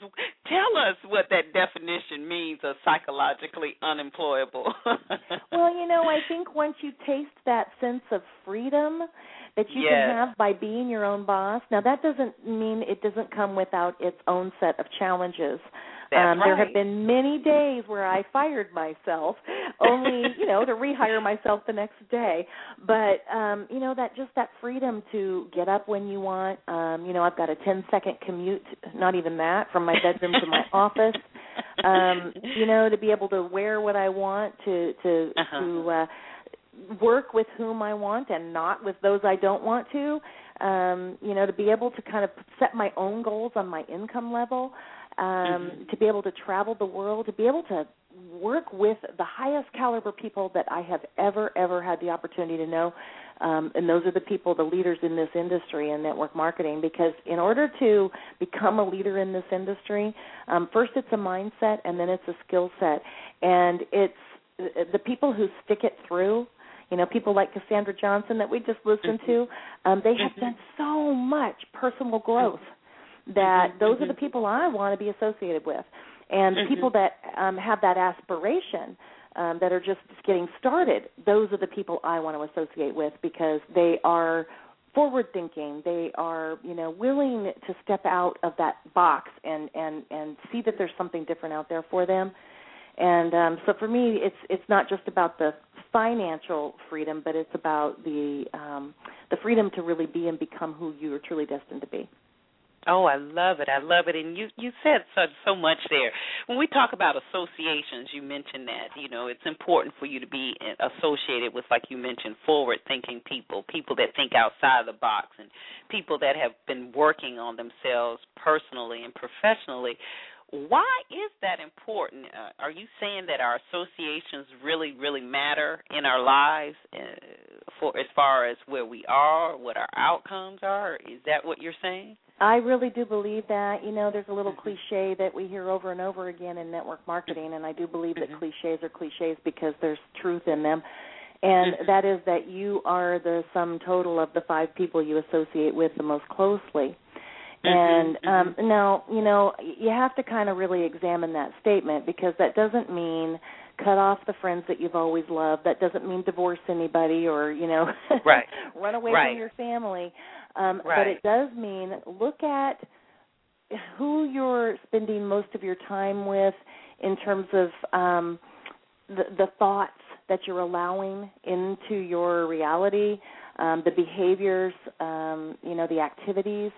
Tell us what that definition means of psychologically unemployable. well, you know, I think once you taste that sense of freedom that you Yes. can have by being your own boss. Now, that doesn't mean it doesn't come without its own set of challenges. Um, There have been many days where I fired myself, only you know to rehire myself the next day. But um, you know that just that freedom to get up when you want. Um, you know, I've got a ten second commute, not even that, from my bedroom to my office. Um, you know, to be able to wear what I want, to to Uh-huh. to uh, work with whom I want and not with those I don't want to. Um, you know, to be able to kind of set my own goals on my income level, um, Mhm. to be able to travel the world, to be able to work with the highest caliber people that I have ever, ever had the opportunity to know. Um, and those are the people, the leaders in this industry in network marketing. Because in order to become a leader in this industry, um, first it's a mindset and then it's a skill set. And it's the people who stick it through you know people like cassandra johnson that we just listened to um they have Mhm. done so much personal growth that Mhm, those are the people i want to be associated with. And Mhm. people that um have that aspiration um that are just getting started those are the people i want to associate with because they are forward thinking. They are you know willing to step out of that box and and and see that there's something different out there for them. And um, so for me, it's it's not just about the financial freedom, but it's about the um, the freedom to really be and become who you are truly destined to be. Oh, I love it. I love it. And you you said so so much there. When we talk about associations, you mentioned that, you know, it's important for you to be associated with like you mentioned forward thinking people, people that think outside of the box and people that have been working on themselves personally and professionally. Why is that important? Uh, are you saying that our associations really, really matter in our lives uh, for as far as where we are, what our outcomes are? Is that what you're saying? I really do believe that. You know, there's a little cliche that we hear over and over again in network marketing, and I do believe that Mhm. cliches are cliches because there's truth in them. And Mhm. that is that you are the sum total of the five people you associate with the most closely. And um now, you know, you have to kind of really examine that statement because that doesn't mean cut off the friends that you've always loved. That doesn't mean divorce anybody or, you know, Right. run away Right. from your family. Um but it does mean look at who you're spending most of your time with in terms of um the the thoughts that you're allowing into your reality, um, the behaviors, um, you know, the activities,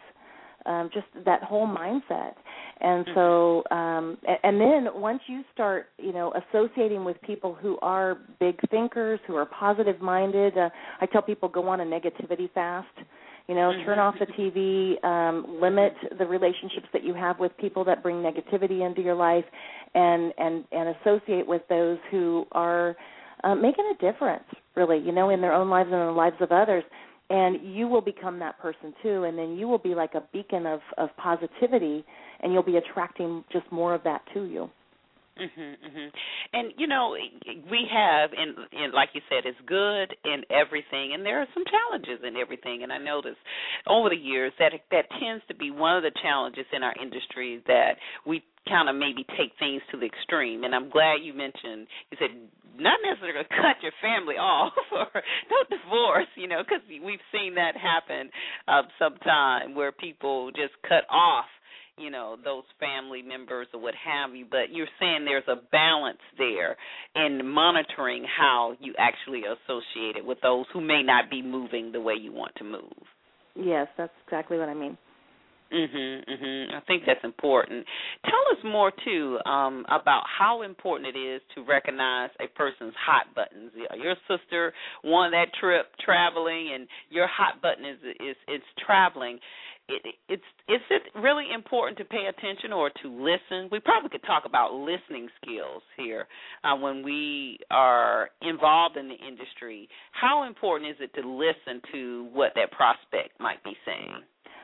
um, just that whole mindset. And so, um, and then once you start, you know, associating with people who are big thinkers, who are positive minded, uh, I tell people go on a negativity fast. You know, turn off the TV, um, limit the relationships that you have with people that bring negativity into your life, and and and associate with those who are uh, making a difference, really, you know, in their own lives and in the lives of others. And you will become that person too, and then you will be like a beacon of of positivity, and you'll be attracting just more of that to you. Mhm, mhm. And you know, we have, and, and like you said, it's good in everything, and there are some challenges in everything. And I noticed over the years that that tends to be one of the challenges in our industry that we kind of maybe take things to the extreme. And I'm glad you mentioned you said not necessarily cut your family off or don't divorce, you know, because we've seen that happen uh, sometime where people just cut off you know those family members or what have you but you're saying there's a balance there in monitoring how you actually associate it with those who may not be moving the way you want to move yes that's exactly what i mean Mhm, mhm. I think that's important. Tell us more too um, about how important it is to recognize a person's hot buttons. Your sister won that trip traveling, and your hot button is is is traveling. It, it's is it really important to pay attention or to listen? We probably could talk about listening skills here uh, when we are involved in the industry. How important is it to listen to what that prospect might be saying?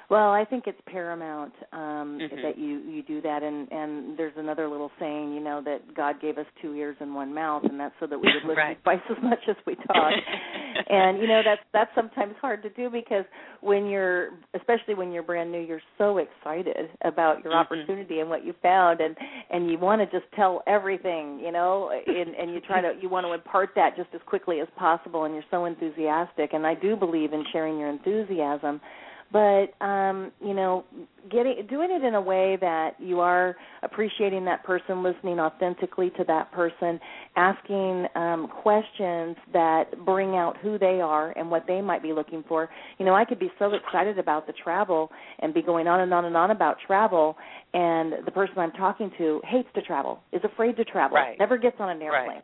Well, I think it's paramount um mm-hmm. that you you do that and and there's another little saying, you know, that God gave us two ears and one mouth and that's so that we would listen right. twice as much as we talk. and you know, that's that's sometimes hard to do because when you're especially when you're brand new, you're so excited about your mm-hmm. opportunity and what you found and and you want to just tell everything, you know, and and you try to you want to impart that just as quickly as possible and you're so enthusiastic and I do believe in sharing your enthusiasm but um you know getting doing it in a way that you are appreciating that person listening authentically to that person asking um questions that bring out who they are and what they might be looking for you know i could be so excited about the travel and be going on and on and on about travel and the person i'm talking to hates to travel is afraid to travel right. never gets on an airplane right.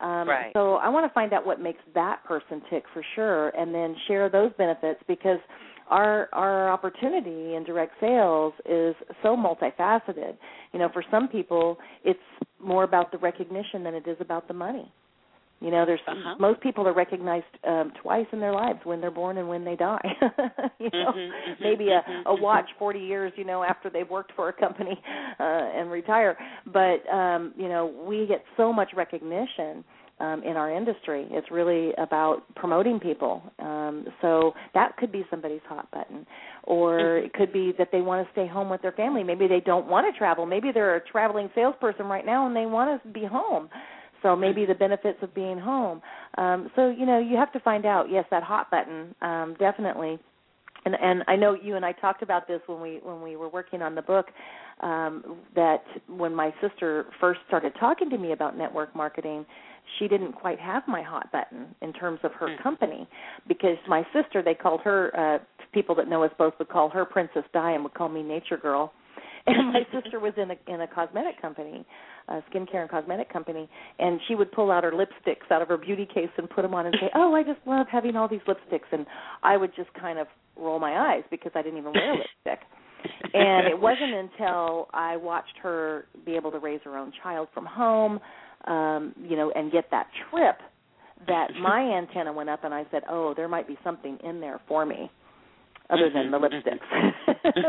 Um, right. So I want to find out what makes that person tick for sure, and then share those benefits because our our opportunity in direct sales is so multifaceted. You know, for some people, it's more about the recognition than it is about the money. You know, there's uh-huh. most people are recognized um, twice in their lives when they're born and when they die. you know, mm-hmm, mm-hmm, maybe a, mm-hmm, a watch 40 years, you know, after they've worked for a company uh, and retire. But um, you know, we get so much recognition um, in our industry. It's really about promoting people. Um, so that could be somebody's hot button, or mm-hmm. it could be that they want to stay home with their family. Maybe they don't want to travel. Maybe they're a traveling salesperson right now and they want to be home. So maybe the benefits of being home. Um, so you know, you have to find out. Yes, that hot button, um, definitely. And, and I know you and I talked about this when we when we were working on the book. Um, that when my sister first started talking to me about network marketing, she didn't quite have my hot button in terms of her mm. company because my sister they called her uh people that know us both would call her Princess Di and would call me Nature Girl. And my sister was in a in a cosmetic company, a skincare and cosmetic company, and she would pull out her lipsticks out of her beauty case and put them on and say, "Oh, I just love having all these lipsticks." And I would just kind of roll my eyes because I didn't even wear lipstick. and it wasn't until I watched her be able to raise her own child from home, um, you know, and get that trip that my antenna went up and I said, "Oh, there might be something in there for me." Other than the mm-hmm. lipsticks.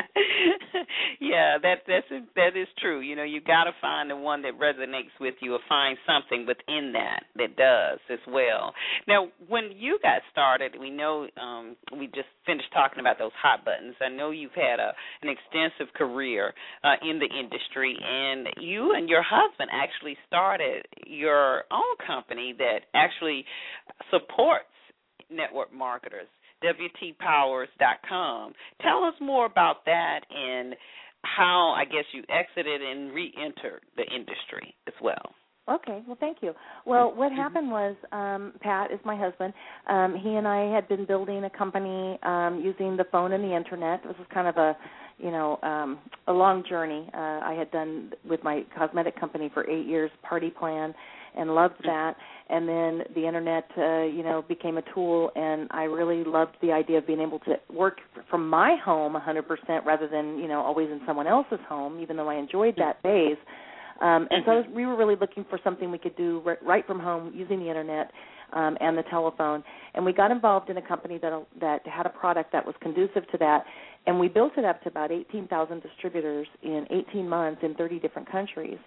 yeah, that that's that is true. You know, you got to find the one that resonates with you, or find something within that that does as well. Now, when you got started, we know um, we just finished talking about those hot buttons. I know you've had a an extensive career uh, in the industry, and you and your husband actually started your own company that actually supports network marketers WTPowers.com. Tell us more about that and how I guess you exited and re-entered the industry as well. Okay, well, thank you. Well, what mm-hmm. happened was um, Pat is my husband. Um, he and I had been building a company um, using the phone and the internet. This was kind of a, you know, um, a long journey. Uh, I had done with my cosmetic company for eight years, Party Plan, and loved mm-hmm. that. And then the internet, uh, you know, became a tool, and I really loved the idea of being able to work from my home 100% rather than, you know, always in someone else's home. Even though I enjoyed that phase um, and so we were really looking for something we could do right, right from home using the internet um, and the telephone. And we got involved in a company that that had a product that was conducive to that, and we built it up to about 18,000 distributors in 18 months in 30 different countries.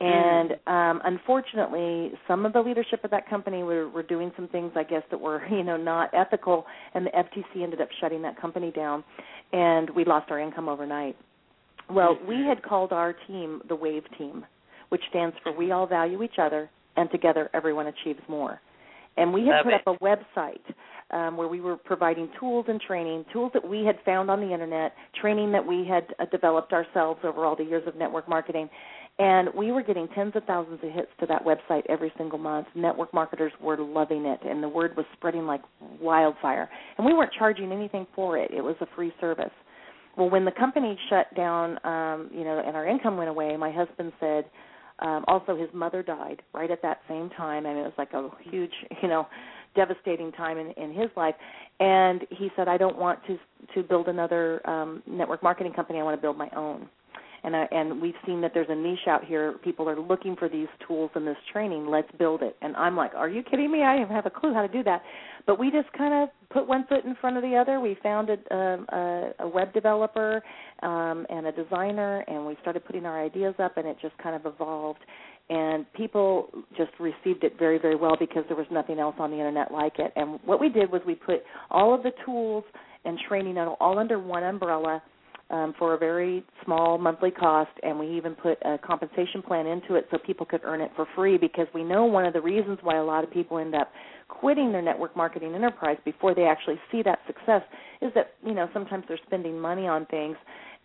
And um, unfortunately, some of the leadership of that company were, were doing some things, I guess, that were you know not ethical, and the FTC ended up shutting that company down, and we lost our income overnight. Well, we had called our team the Wave Team. which stands for We All Value Each Other, and Together Everyone Achieves More. And we had Love put it. up a website um, where we were providing tools and training, tools that we had found on the internet, training that we had uh, developed ourselves over all the years of network marketing. And we were getting tens of thousands of hits to that website every single month. Network marketers were loving it, and the word was spreading like wildfire. And we weren't charging anything for it; it was a free service. Well, when the company shut down, um, you know, and our income went away, my husband said. Um, also, his mother died right at that same time, and it was like a huge, you know, devastating time in, in his life. And he said, "I don't want to to build another um, network marketing company. I want to build my own." And I, and we've seen that there's a niche out here. People are looking for these tools and this training. Let's build it. And I'm like, are you kidding me? I don't have a clue how to do that. But we just kind of put one foot in front of the other. We found a, um, a, a web developer um, and a designer, and we started putting our ideas up, and it just kind of evolved. And people just received it very, very well because there was nothing else on the internet like it. And what we did was we put all of the tools and training all under one umbrella um, for a very small monthly cost, and we even put a compensation plan into it so people could earn it for free. Because we know one of the reasons why a lot of people end up quitting their network marketing enterprise before they actually see that success is that you know sometimes they're spending money on things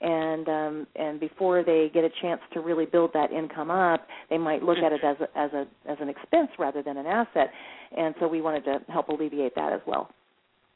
and um, and before they get a chance to really build that income up, they might look at it as a, as a as an expense rather than an asset. And so we wanted to help alleviate that as well.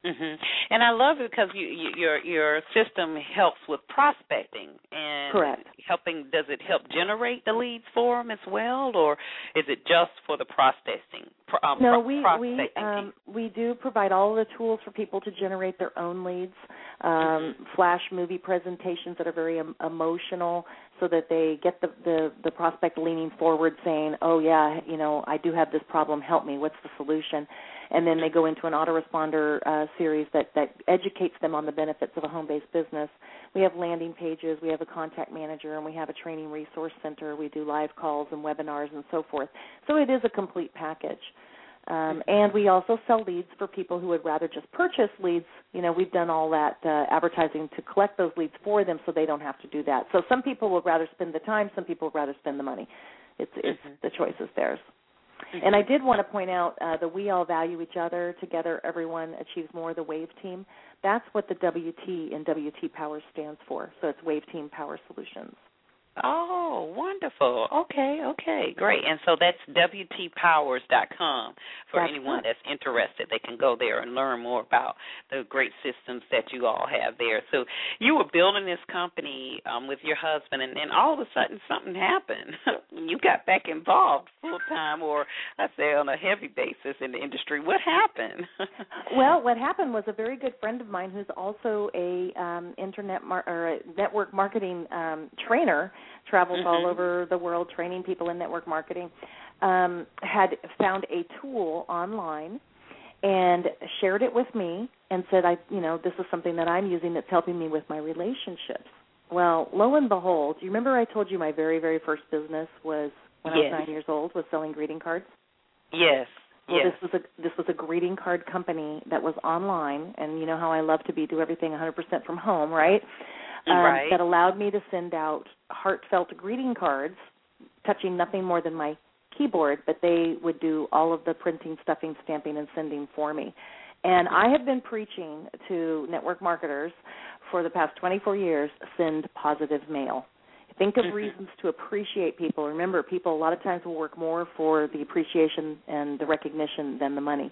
Hmm And I love it because you, you, your your system helps with prospecting and Correct. helping. Does it help generate the leads for them as well, or is it just for the prospecting? Um, No, we we um, we do provide all the tools for people to generate their own leads. Um, flash movie presentations that are very em- emotional, so that they get the, the the prospect leaning forward, saying, "Oh yeah, you know, I do have this problem. Help me. What's the solution?" And then they go into an autoresponder uh, series that that educates them on the benefits of a home-based business. We have landing pages, we have a contact manager, and we have a training resource center. We do live calls and webinars and so forth. So it is a complete package. Um, and we also sell leads for people who would rather just purchase leads. You know, we've done all that uh, advertising to collect those leads for them, so they don't have to do that. So some people would rather spend the time, some people would rather spend the money. It's it's the choice is theirs. And I did want to point out uh, the We All Value Each Other, Together Everyone Achieves More, the WAVE team. That's what the WT in WT Power stands for. So it's WAVE Team Power Solutions. Oh, wonderful. Okay, okay, great. And so that's WTPowers.com for That's anyone that's interested. They can go there and learn more about the great systems that you all have there. So you were building this company um, with your husband, and then all of a sudden something happened. you got back involved full time, or I say on a heavy basis in the industry. What happened? Well, what happened was a very good friend of mine, who's also a um, internet mar- or a network marketing um, trainer, travels all Mhm. over the world training people in network marketing, um, had found a tool online and shared it with me and said, "I, you know, this is something that I'm using that's helping me with my relationships." Well, lo and behold, do you remember I told you my very, very first business was when I was nine years old was selling greeting cards? yes. Well, yes. this was a this was a greeting card company that was online, and you know how I love to be do everything 100% from home, right? Um, Right. That allowed me to send out heartfelt greeting cards, touching nothing more than my keyboard, but they would do all of the printing, stuffing, stamping, and sending for me. And I have been preaching to network marketers for the past 24 years: send positive mail. Think of Mhm. reasons to appreciate people. Remember, people a lot of times will work more for the appreciation and the recognition than the money.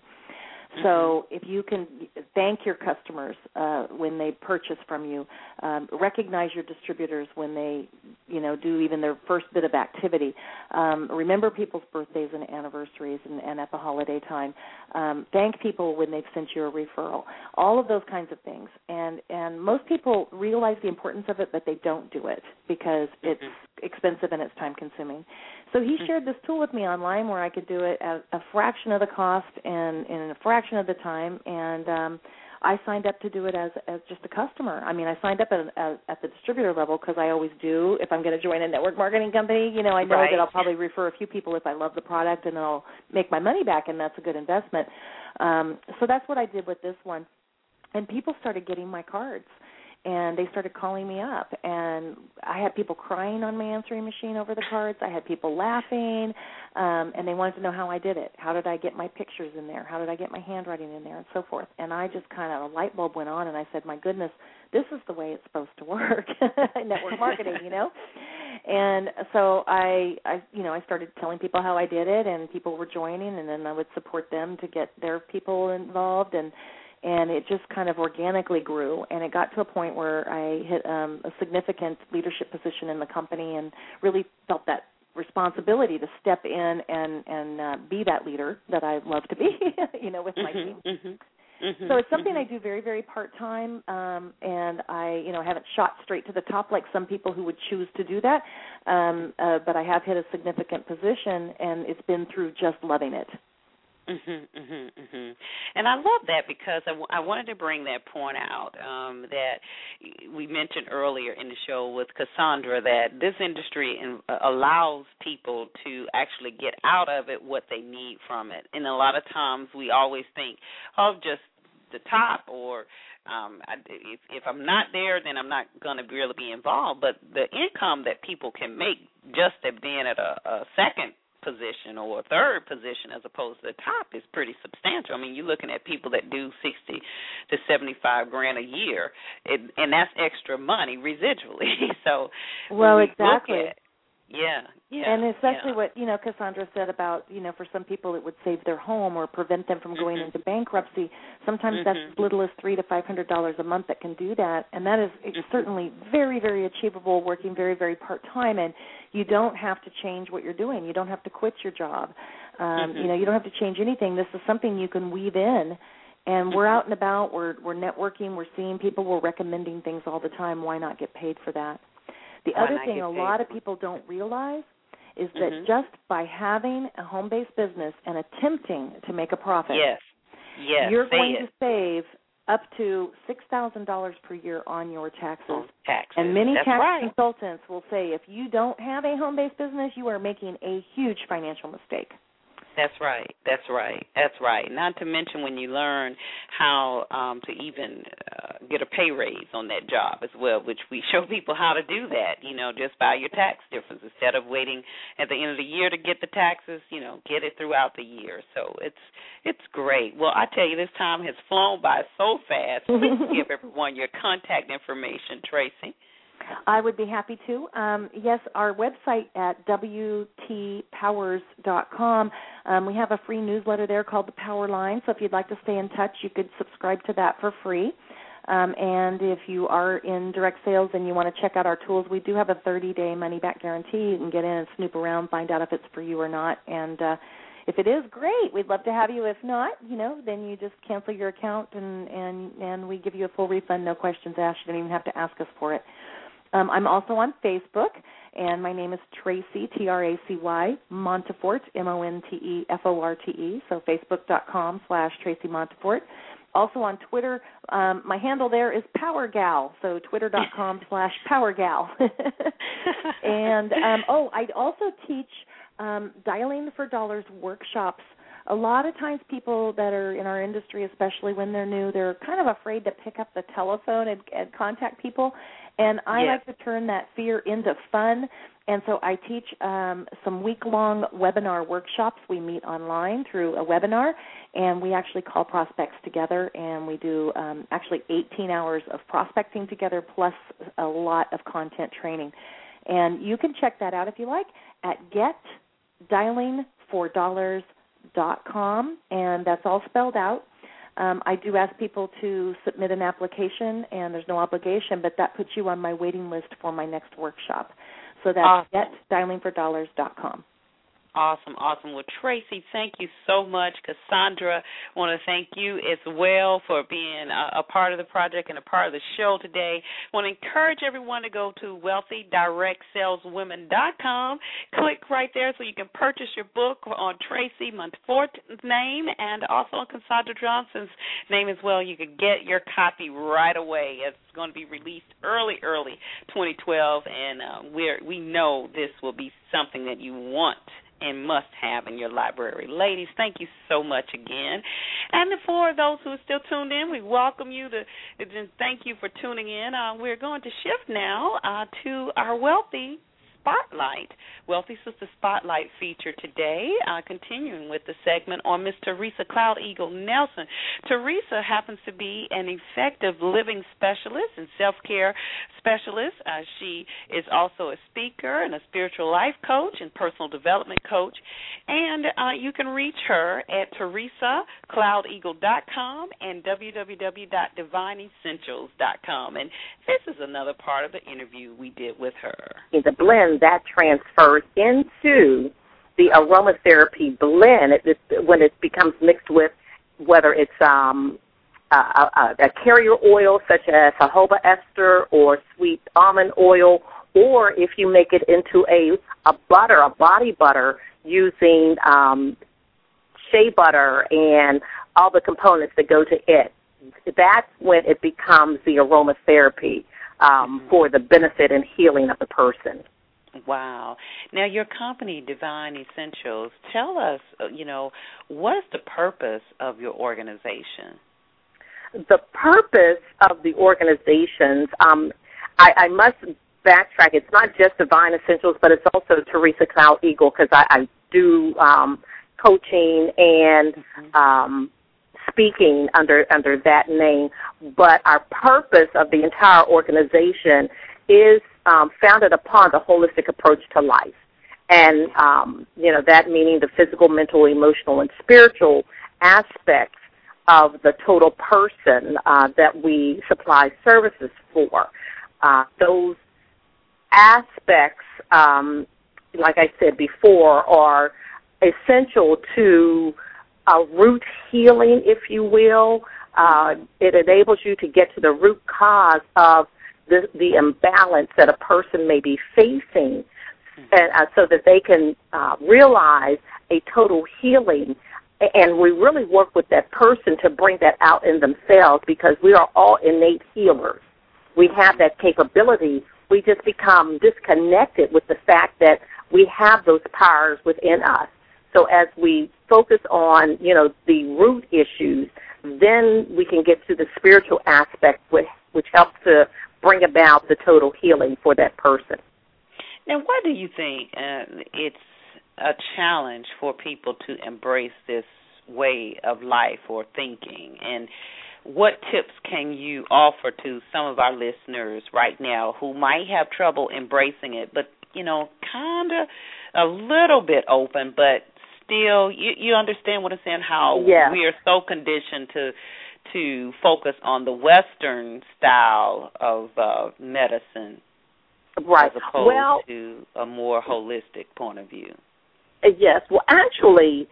So if you can thank your customers uh, when they purchase from you, um, recognize your distributors when they, you know, do even their first bit of activity. Um, remember people's birthdays and anniversaries and, and at the holiday time. Um, thank people when they've sent you a referral. All of those kinds of things. And and most people realize the importance of it, but they don't do it because it's expensive and it's time consuming. So he shared this tool with me online where I could do it at a fraction of the cost and in a fraction of the time, and um, I signed up to do it as as just a customer. I mean, I signed up at at, at the distributor level because I always do. If I'm going to join a network marketing company, you know, I know Right. that I'll probably refer a few people if I love the product, and I'll make my money back, and that's a good investment. Um, so that's what I did with this one, and people started getting my cards and they started calling me up and I had people crying on my answering machine over the cards. I had people laughing um and they wanted to know how I did it. How did I get my pictures in there? How did I get my handwriting in there and so forth. And I just kind of a light bulb went on and I said, "My goodness, this is the way it's supposed to work." Network marketing, you know? And so I I you know, I started telling people how I did it and people were joining and then I would support them to get their people involved and and it just kind of organically grew and it got to a point where I hit um, a significant leadership position in the company and really felt that responsibility to step in and and uh, be that leader that I love to be, you know, with my mm-hmm, team. Mm-hmm. Mm-hmm, so it's something mm-hmm. I do very, very part time, um, and I, you know, haven't shot straight to the top like some people who would choose to do that. Um, uh, but I have hit a significant position, and it's been through just loving it. Mhm, mhm, mhm. And I love that because I, w- I wanted to bring that point out um, that we mentioned earlier in the show with Cassandra that this industry in, uh, allows people to actually get out of it what they need from it. And a lot of times we always think, of just the top or um I, if if I'm not there then I'm not going to really be involved but the income that people can make just at being at a, a second position or a third position as opposed to the top is pretty substantial. I mean, you're looking at people that do 60 to 75 grand a year, and, and that's extra money residually. so, well, we exactly. At, yeah, yeah. And especially yeah. what, you know, Cassandra said about, you know, for some people it would save their home or prevent them from going mm-hmm. into bankruptcy. Sometimes mm-hmm. that's as little as 3 to 500 dollars a month that can do that, and that is mm-hmm. certainly very very achievable working very very part-time and you don't have to change what you're doing. You don't have to quit your job. Um, Mm-hmm. you know, you don't have to change anything. This is something you can weave in and we're Mm-hmm. out and about, we're we're networking, we're seeing people, we're recommending things all the time. Why not get paid for that? The other thing a paid lot of people don't realize is that Mhm. just by having a home based business and attempting to make a profit, Yes. Yes. you're going it. to save up to six thousand dollars per year on your taxes. Taxes. And many That's tax right. consultants will say if you don't have a home based business, you are making a huge financial mistake. That's right. That's right. That's right. Not to mention when you learn how um to even uh, get a pay raise on that job as well, which we show people how to do that, you know, just by your tax difference instead of waiting at the end of the year to get the taxes, you know, get it throughout the year. So it's it's great. Well, I tell you this time has flown by so fast. Please give everyone your contact information, Tracy. I would be happy to. Um, yes, our website at wtpowers.com, um, we have a free newsletter there called The Power Line. So if you'd like to stay in touch, you could subscribe to that for free. Um, and if you are in direct sales and you want to check out our tools, we do have a 30-day money-back guarantee. You can get in and snoop around, find out if it's for you or not. And uh, if it is, great. We'd love to have you. If not, you know, then you just cancel your account and and and we give you a full refund, no questions asked. You don't even have to ask us for it. Um, I'm also on Facebook, and my name is Tracy T R A C Y Monteforte M O N T E F O R T E. So Facebook.com slash Tracy Monteforte. Also on Twitter, um, my handle there is PowerGal. So Twitter.com slash PowerGal. and um, oh, I also teach um, dialing for dollars workshops. A lot of times, people that are in our industry, especially when they're new, they're kind of afraid to pick up the telephone and, and contact people. And I Yes. like to turn that fear into fun. And so I teach um, some week long webinar workshops. We meet online through a webinar, and we actually call prospects together, and we do um, actually 18 hours of prospecting together plus a lot of content training. And you can check that out if you like at getdialingfordollars.com, and that's all spelled out. Um, I do ask people to submit an application, and there's no obligation, but that puts you on my waiting list for my next workshop. So that's Awesome. getdialingfordollars.com. Awesome, awesome. Well, Tracy, thank you so much. Cassandra, I want to thank you as well for being a, a part of the project and a part of the show today. I want to encourage everyone to go to wealthydirectsaleswomen.com. Click right there so you can purchase your book on Tracy Monteforte's name and also on Cassandra Johnson's name as well. You can get your copy right away. It's going to be released early, early 2012, and uh, we're, we know this will be something that you want and must have in your library. Ladies, thank you so much again. And for those who are still tuned in, we welcome you to, thank you for tuning in. Uh, we're going to shift now uh, to our wealthy Spotlight, Wealthy Sistas Spotlight feature today, uh, continuing with the segment on Miss Teresa Cloud Eagle Nelson. Teresa happens to be an effective living specialist and self care specialist. Uh, she is also a speaker and a spiritual life coach and personal development coach. And uh, you can reach her at teresacloudeagle.com and www.divineessentials.com. And this is another part of the interview we did with her. The blend that transfers into the aromatherapy blend it, it, when it becomes mixed with whether it's um, a, a, a carrier oil such as jojoba ester or sweet almond oil, or if you make it into a a butter, a body butter using um, shea butter and all the components that go to it. That's when it becomes the aromatherapy um, mm-hmm. for the benefit and healing of the person. Wow. Now, your company, Divine Essentials, tell us, uh, you know, what is the purpose of your organization? The purpose of the organizations, um, I, I must backtrack. It's not just Divine Essentials, but it's also Teresa Cloud Eagle because I, I do um, coaching and mm-hmm. um, speaking under under that name. But our purpose of the entire organization is um, founded upon the holistic approach to life. And, um, you know, that meaning the physical, mental, emotional, and spiritual aspects of the total person uh, that we supply services for. Uh, those aspects, um, like I said before, are essential to a root healing, if you will. Uh, it enables you to get to the root cause of the, the imbalance that a person may be facing, and uh, so that they can uh, realize a total healing. And we really work with that person to bring that out in themselves because we are all innate healers. We have that capability. We just become disconnected with the fact that we have those powers within us. So as we focus on, you know, the root issues, then we can get to the spiritual aspect, which, which helps to bring about the total healing for that person. Now, why do you think uh, it's a challenge for people to embrace this way of life or thinking? And what tips can you offer to some of our listeners right now who might have trouble embracing it, but you know, kind of a little bit open, but still, you you understand what I'm saying? How yeah. we are so conditioned to to focus on the Western style of uh, medicine, right? As opposed well, to a more holistic point of view. Uh, yes. Well, actually,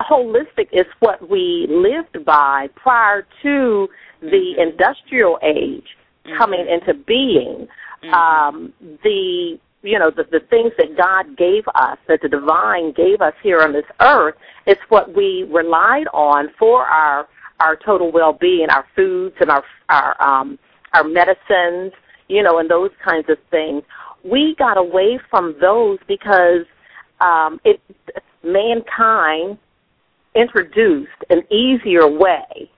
holistic is what we lived by prior to the mm-hmm. industrial age mm-hmm. coming into being. Mm-hmm. Um, the you know the the things that God gave us, that the divine gave us here on this earth, is what we relied on for our our total well-being, our foods and our our um, our medicines, you know, and those kinds of things. We got away from those because um, it mankind introduced an easier way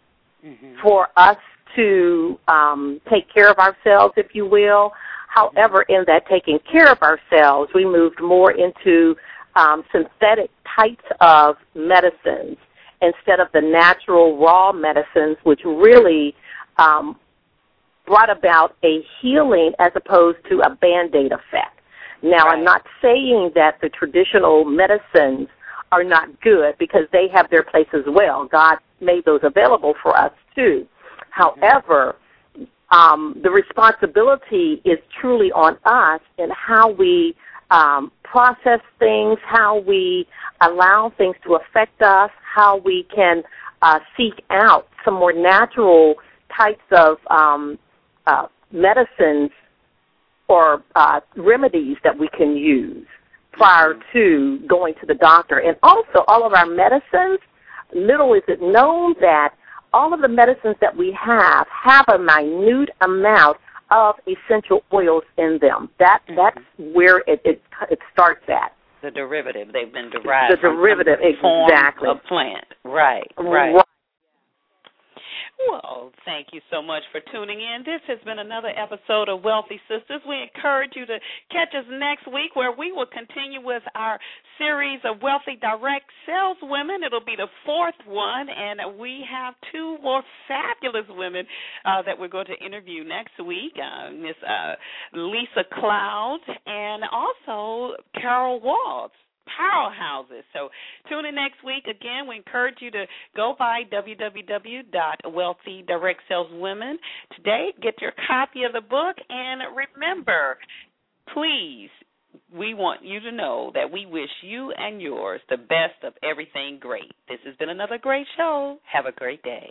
mm-hmm. for us to um, take care of ourselves, if you will. However, in that taking care of ourselves, we moved more into um, synthetic types of medicines instead of the natural raw medicines, which really um, brought about a healing as opposed to a band aid effect. Now, right. I'm not saying that the traditional medicines are not good because they have their place as well. God made those available for us too. However, um, the responsibility is truly on us in how we um, process things, how we allow things to affect us, how we can uh, seek out some more natural types of um, uh, medicines or uh, remedies that we can use prior mm-hmm. to going to the doctor. And also, all of our medicines, little is it known that all of the medicines that we have have a minute amount of essential oils in them. That mm-hmm. that's where it, it it starts at. The derivative. They've been derived the derivative from exactly a plant. Right. Right. Well, thank you so much for tuning in. This has been another episode of Wealthy Sistas. We encourage you to catch us next week where we will continue with our series of Wealthy Direct Saleswomen. It'll be the fourth one, and we have two more fabulous women uh, that we're going to interview next week uh, Miss uh, Lisa Cloud and also Carol Waltz powerhouses. So tune in next week. Again, we encourage you to go by www.wealthydirectsaleswomen today. Get your copy of the book, and remember, please. We want you to know that we wish you and yours the best of everything great. This has been another great show. Have a great day.